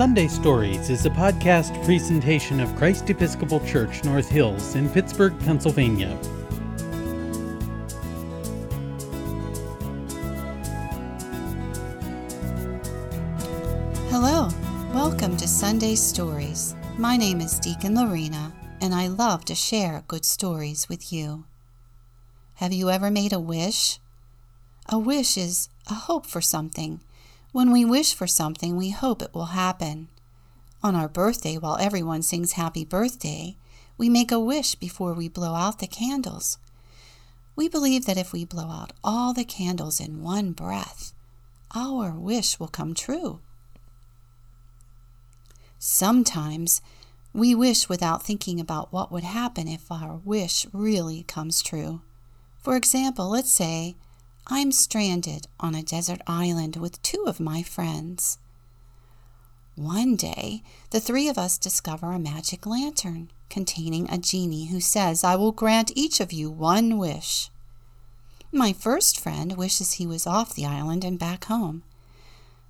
Sunday Stories is a podcast presentation of Christ Episcopal Church North Hills in Pittsburgh, Pennsylvania. Hello, welcome to Sunday Stories. My name is Deacon Lorena, and I love to share good stories with you. Have you ever made a wish? A wish is a hope for something when we wish for something, we hope it will happen. On our birthday, while everyone sings happy birthday, we make a wish before we blow out the candles. We believe that if we blow out all the candles in one breath, our wish will come true. Sometimes we wish without thinking about what would happen if our wish really comes true. For example, let's say I'm stranded on a desert island with two of my friends. One day, the three of us discover a magic lantern containing a genie who says, I will grant each of you one wish. My first friend wishes he was off the island and back home.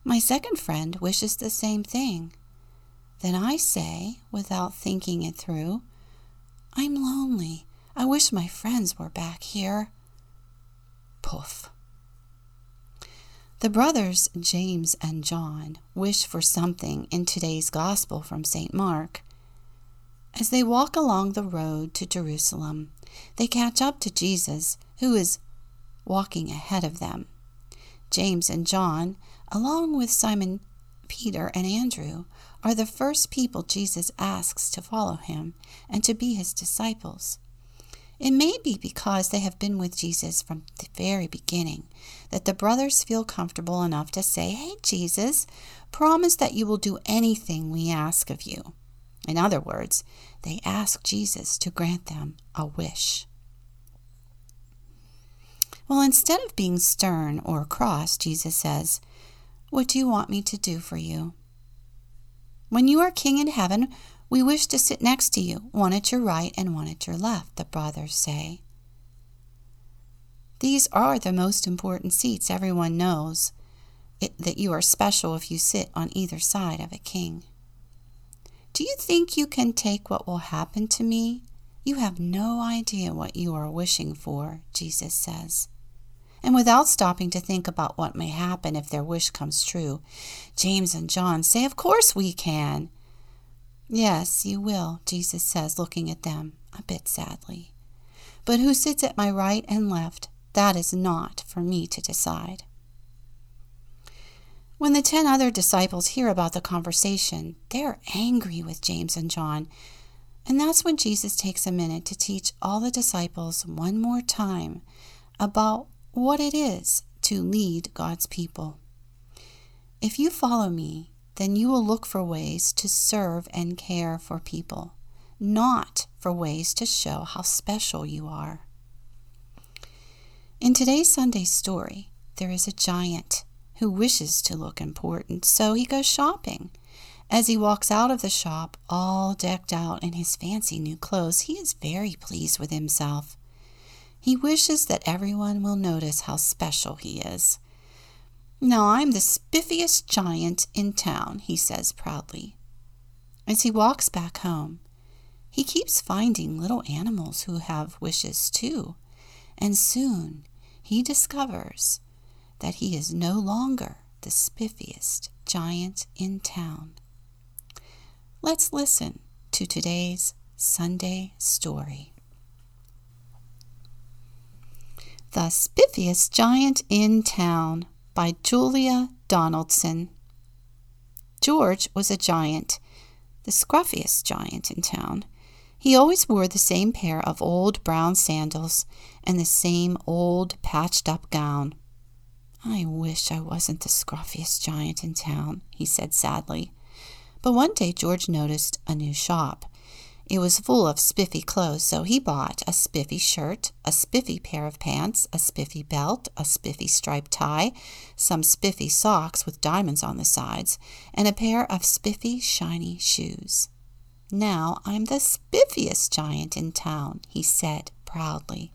My second friend wishes the same thing. Then I say, without thinking it through, I'm lonely. I wish my friends were back here. The brothers James and John wish for something in today's Gospel from St. Mark. As they walk along the road to Jerusalem, they catch up to Jesus, who is walking ahead of them. James and John, along with Simon Peter and Andrew, are the first people Jesus asks to follow him and to be his disciples. It may be because they have been with Jesus from the very beginning that the brothers feel comfortable enough to say, Hey, Jesus, promise that you will do anything we ask of you. In other words, they ask Jesus to grant them a wish. Well, instead of being stern or cross, Jesus says, What do you want me to do for you? When you are king in heaven, we wish to sit next to you, one at your right and one at your left, the brothers say. These are the most important seats. Everyone knows it, that you are special if you sit on either side of a king. Do you think you can take what will happen to me? You have no idea what you are wishing for, Jesus says. And without stopping to think about what may happen if their wish comes true, James and John say, Of course we can. Yes, you will, Jesus says, looking at them a bit sadly. But who sits at my right and left, that is not for me to decide. When the ten other disciples hear about the conversation, they're angry with James and John. And that's when Jesus takes a minute to teach all the disciples one more time about what it is to lead God's people. If you follow me, then you will look for ways to serve and care for people, not for ways to show how special you are. In today's Sunday story, there is a giant who wishes to look important, so he goes shopping. As he walks out of the shop, all decked out in his fancy new clothes, he is very pleased with himself. He wishes that everyone will notice how special he is. Now I'm the spiffiest giant in town, he says proudly. As he walks back home, he keeps finding little animals who have wishes too, and soon he discovers that he is no longer the spiffiest giant in town. Let's listen to today's Sunday story. The spiffiest giant in town by Julia Donaldson. George was a giant, the scruffiest giant in town. He always wore the same pair of old brown sandals and the same old patched up gown. I wish I wasn't the scruffiest giant in town, he said sadly. But one day George noticed a new shop. It was full of spiffy clothes, so he bought a spiffy shirt, a spiffy pair of pants, a spiffy belt, a spiffy striped tie, some spiffy socks with diamonds on the sides, and a pair of spiffy, shiny shoes. Now I'm the spiffiest giant in town, he said proudly.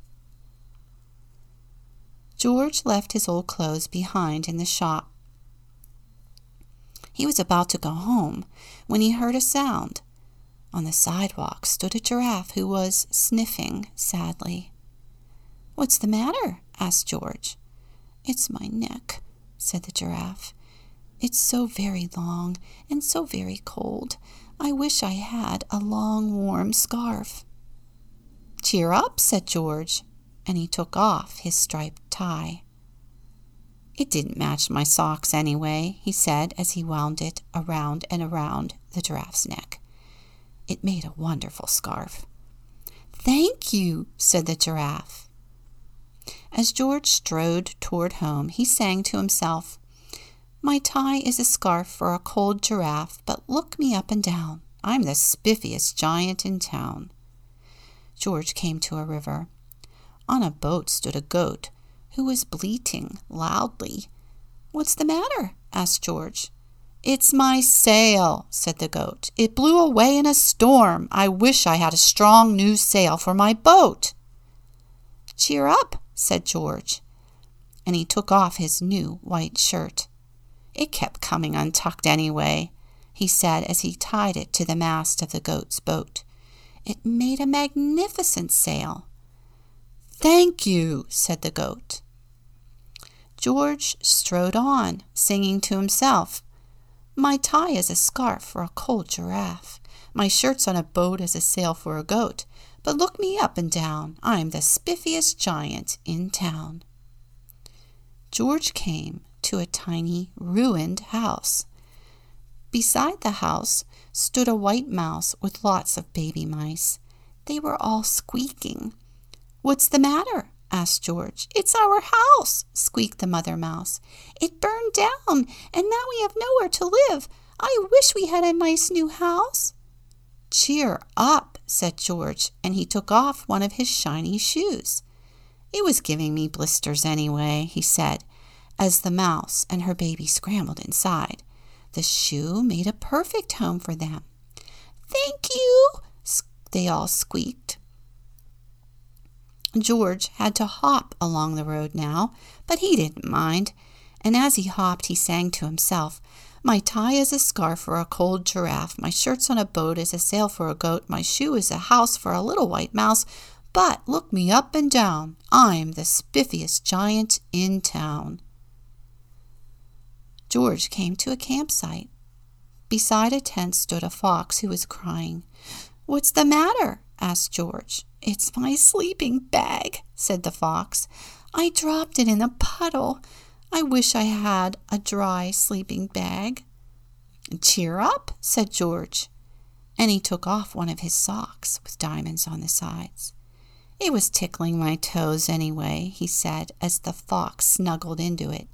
George left his old clothes behind in the shop. He was about to go home when he heard a sound. On the sidewalk stood a giraffe who was sniffing sadly. What's the matter? asked George. It's my neck, said the giraffe. It's so very long and so very cold. I wish I had a long, warm scarf. Cheer up, said George, and he took off his striped tie. It didn't match my socks anyway, he said as he wound it around and around the giraffe's neck. It made a wonderful scarf. Thank you, said the giraffe. As George strode toward home, he sang to himself, My tie is a scarf for a cold giraffe, but look me up and down. I'm the spiffiest giant in town. George came to a river. On a boat stood a goat who was bleating loudly. What's the matter? asked George. It's my sail, said the goat. It blew away in a storm. I wish I had a strong new sail for my boat. Cheer up, said George, and he took off his new white shirt. It kept coming untucked anyway, he said as he tied it to the mast of the goat's boat. It made a magnificent sail. Thank you, said the goat. George strode on, singing to himself. My tie is a scarf for a cold giraffe. My shirt's on a boat as a sail for a goat. But look me up and down. I'm the spiffiest giant in town. George came to a tiny, ruined house. Beside the house stood a white mouse with lots of baby mice. They were all squeaking. What's the matter? Asked George. It's our house, squeaked the mother mouse. It burned down, and now we have nowhere to live. I wish we had a nice new house. Cheer up, said George, and he took off one of his shiny shoes. It was giving me blisters anyway, he said, as the mouse and her baby scrambled inside. The shoe made a perfect home for them. Thank you, they all squeaked. George had to hop along the road now, but he didn't mind, and as he hopped he sang to himself, My tie is a scarf for a cold giraffe, my shirt's on a boat is a sail for a goat, my shoe is a house for a little white mouse, but look me up and down, I'm the spiffiest giant in town. George came to a campsite. Beside a tent stood a fox who was crying. What's the matter? Asked George. It's my sleeping bag, said the fox. I dropped it in a puddle. I wish I had a dry sleeping bag. Cheer up, said George, and he took off one of his socks with diamonds on the sides. It was tickling my toes anyway, he said as the fox snuggled into it.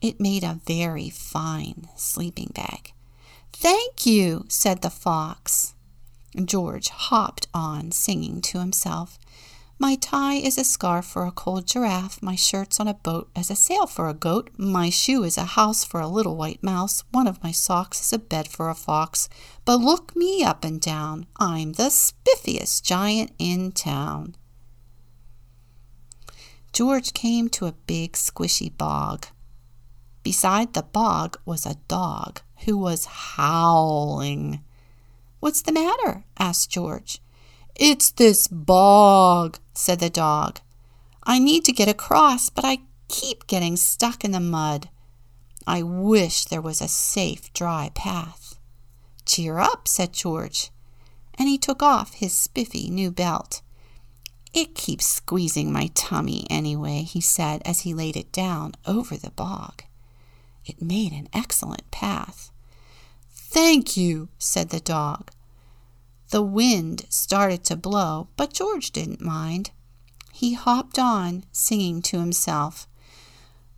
It made a very fine sleeping bag. Thank you, said the fox. George hopped on, singing to himself. My tie is a scarf for a cold giraffe, my shirt's on a boat as a sail for a goat, my shoe is a house for a little white mouse, one of my socks is a bed for a fox. But look me up and down, I'm the spiffiest giant in town. George came to a big squishy bog. Beside the bog was a dog who was howling. What's the matter? asked George. It's this bog, said the dog. I need to get across, but I keep getting stuck in the mud. I wish there was a safe, dry path. Cheer up, said George, and he took off his spiffy new belt. It keeps squeezing my tummy anyway, he said as he laid it down over the bog. It made an excellent path. Thank you, said the dog. The wind started to blow, but George didn't mind. He hopped on, singing to himself.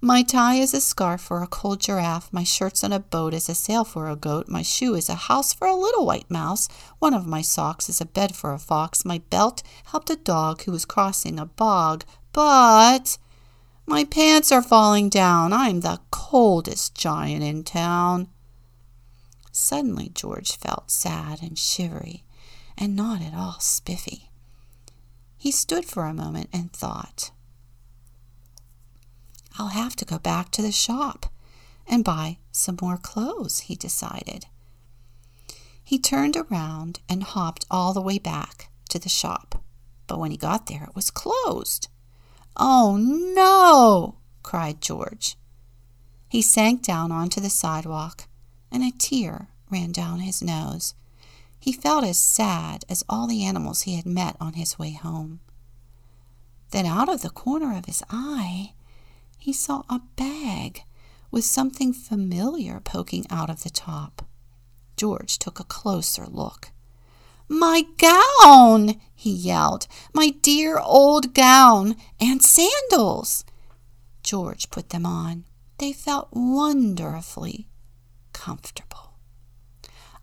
My tie is a scarf for a cold giraffe, my shirt's on a boat is a sail for a goat, my shoe is a house for a little white mouse, one of my socks is a bed for a fox, my belt helped a dog who was crossing a bog, but my pants are falling down. I'm the coldest giant in town. Suddenly George felt sad and shivery, and not at all spiffy. He stood for a moment and thought, I'll have to go back to the shop and buy some more clothes, he decided. He turned around and hopped all the way back to the shop, but when he got there, it was closed. Oh no! cried George. He sank down onto the sidewalk, and a tear ran down his nose. He felt as sad as all the animals he had met on his way home. Then, out of the corner of his eye, he saw a bag with something familiar poking out of the top. George took a closer look. My gown! he yelled. My dear old gown and sandals! George put them on. They felt wonderfully comfortable.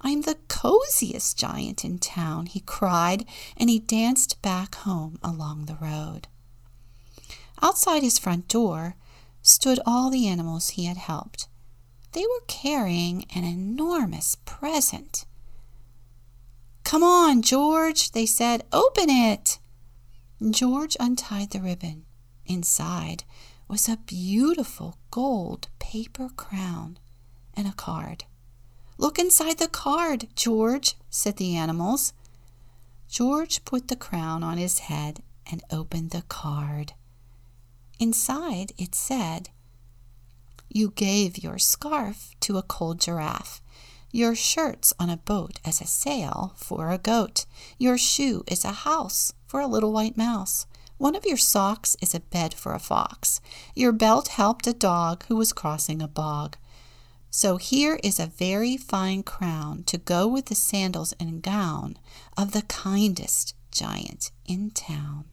I'm the coziest giant in town, he cried, and he danced back home along the road. Outside his front door stood all the animals he had helped. They were carrying an enormous present. Come on, George, they said. Open it. George untied the ribbon. Inside was a beautiful gold paper crown and a card. Look inside the card, George, said the animals. George put the crown on his head and opened the card. Inside it said, You gave your scarf to a cold giraffe, your shirt's on a boat as a sail for a goat, your shoe is a house for a little white mouse. One of your socks is a bed for a fox. Your belt helped a dog who was crossing a bog. So here is a very fine crown to go with the sandals and gown of the kindest giant in town.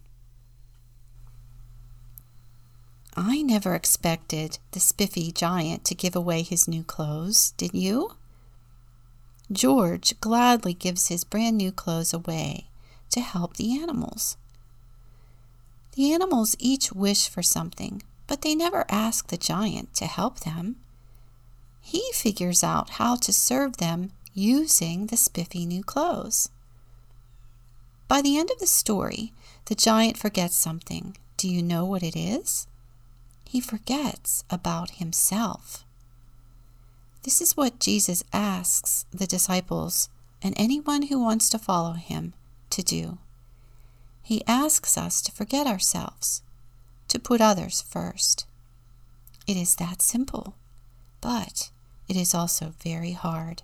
I never expected the spiffy giant to give away his new clothes, did you? George gladly gives his brand new clothes away to help the animals. The animals each wish for something, but they never ask the giant to help them. He figures out how to serve them using the spiffy new clothes. By the end of the story, the giant forgets something. Do you know what it is? He forgets about himself. This is what Jesus asks the disciples and anyone who wants to follow him to do. He asks us to forget ourselves, to put others first. It is that simple, but it is also very hard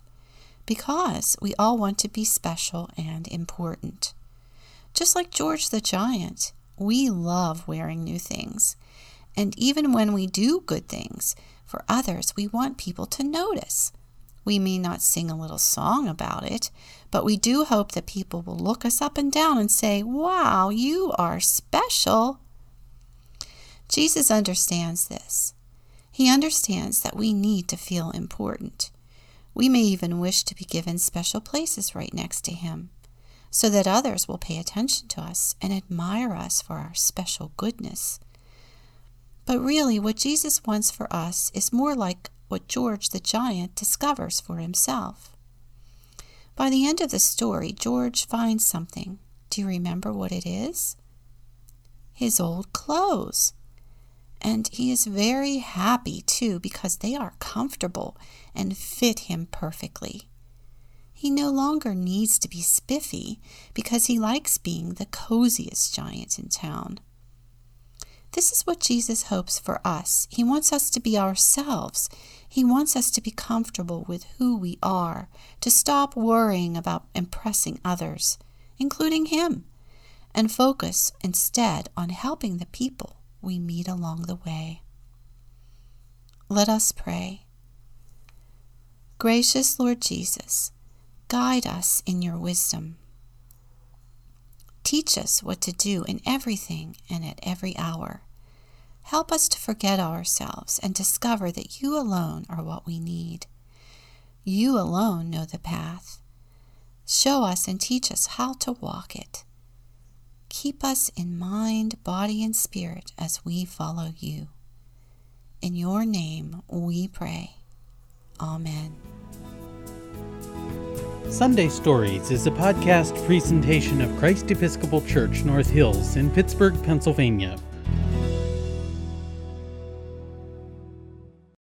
because we all want to be special and important. Just like George the Giant, we love wearing new things. And even when we do good things for others, we want people to notice. We may not sing a little song about it, but we do hope that people will look us up and down and say, Wow, you are special. Jesus understands this. He understands that we need to feel important. We may even wish to be given special places right next to Him, so that others will pay attention to us and admire us for our special goodness. But really, what Jesus wants for us is more like what George the giant discovers for himself. By the end of the story, George finds something. Do you remember what it is? His old clothes. And he is very happy too because they are comfortable and fit him perfectly. He no longer needs to be spiffy because he likes being the coziest giant in town. This is what Jesus hopes for us. He wants us to be ourselves. He wants us to be comfortable with who we are, to stop worrying about impressing others, including Him, and focus instead on helping the people we meet along the way. Let us pray. Gracious Lord Jesus, guide us in your wisdom. Teach us what to do in everything and at every hour. Help us to forget ourselves and discover that you alone are what we need. You alone know the path. Show us and teach us how to walk it. Keep us in mind, body, and spirit as we follow you. In your name we pray. Amen. Sunday Stories is a podcast presentation of Christ Episcopal Church North Hills in Pittsburgh, Pennsylvania.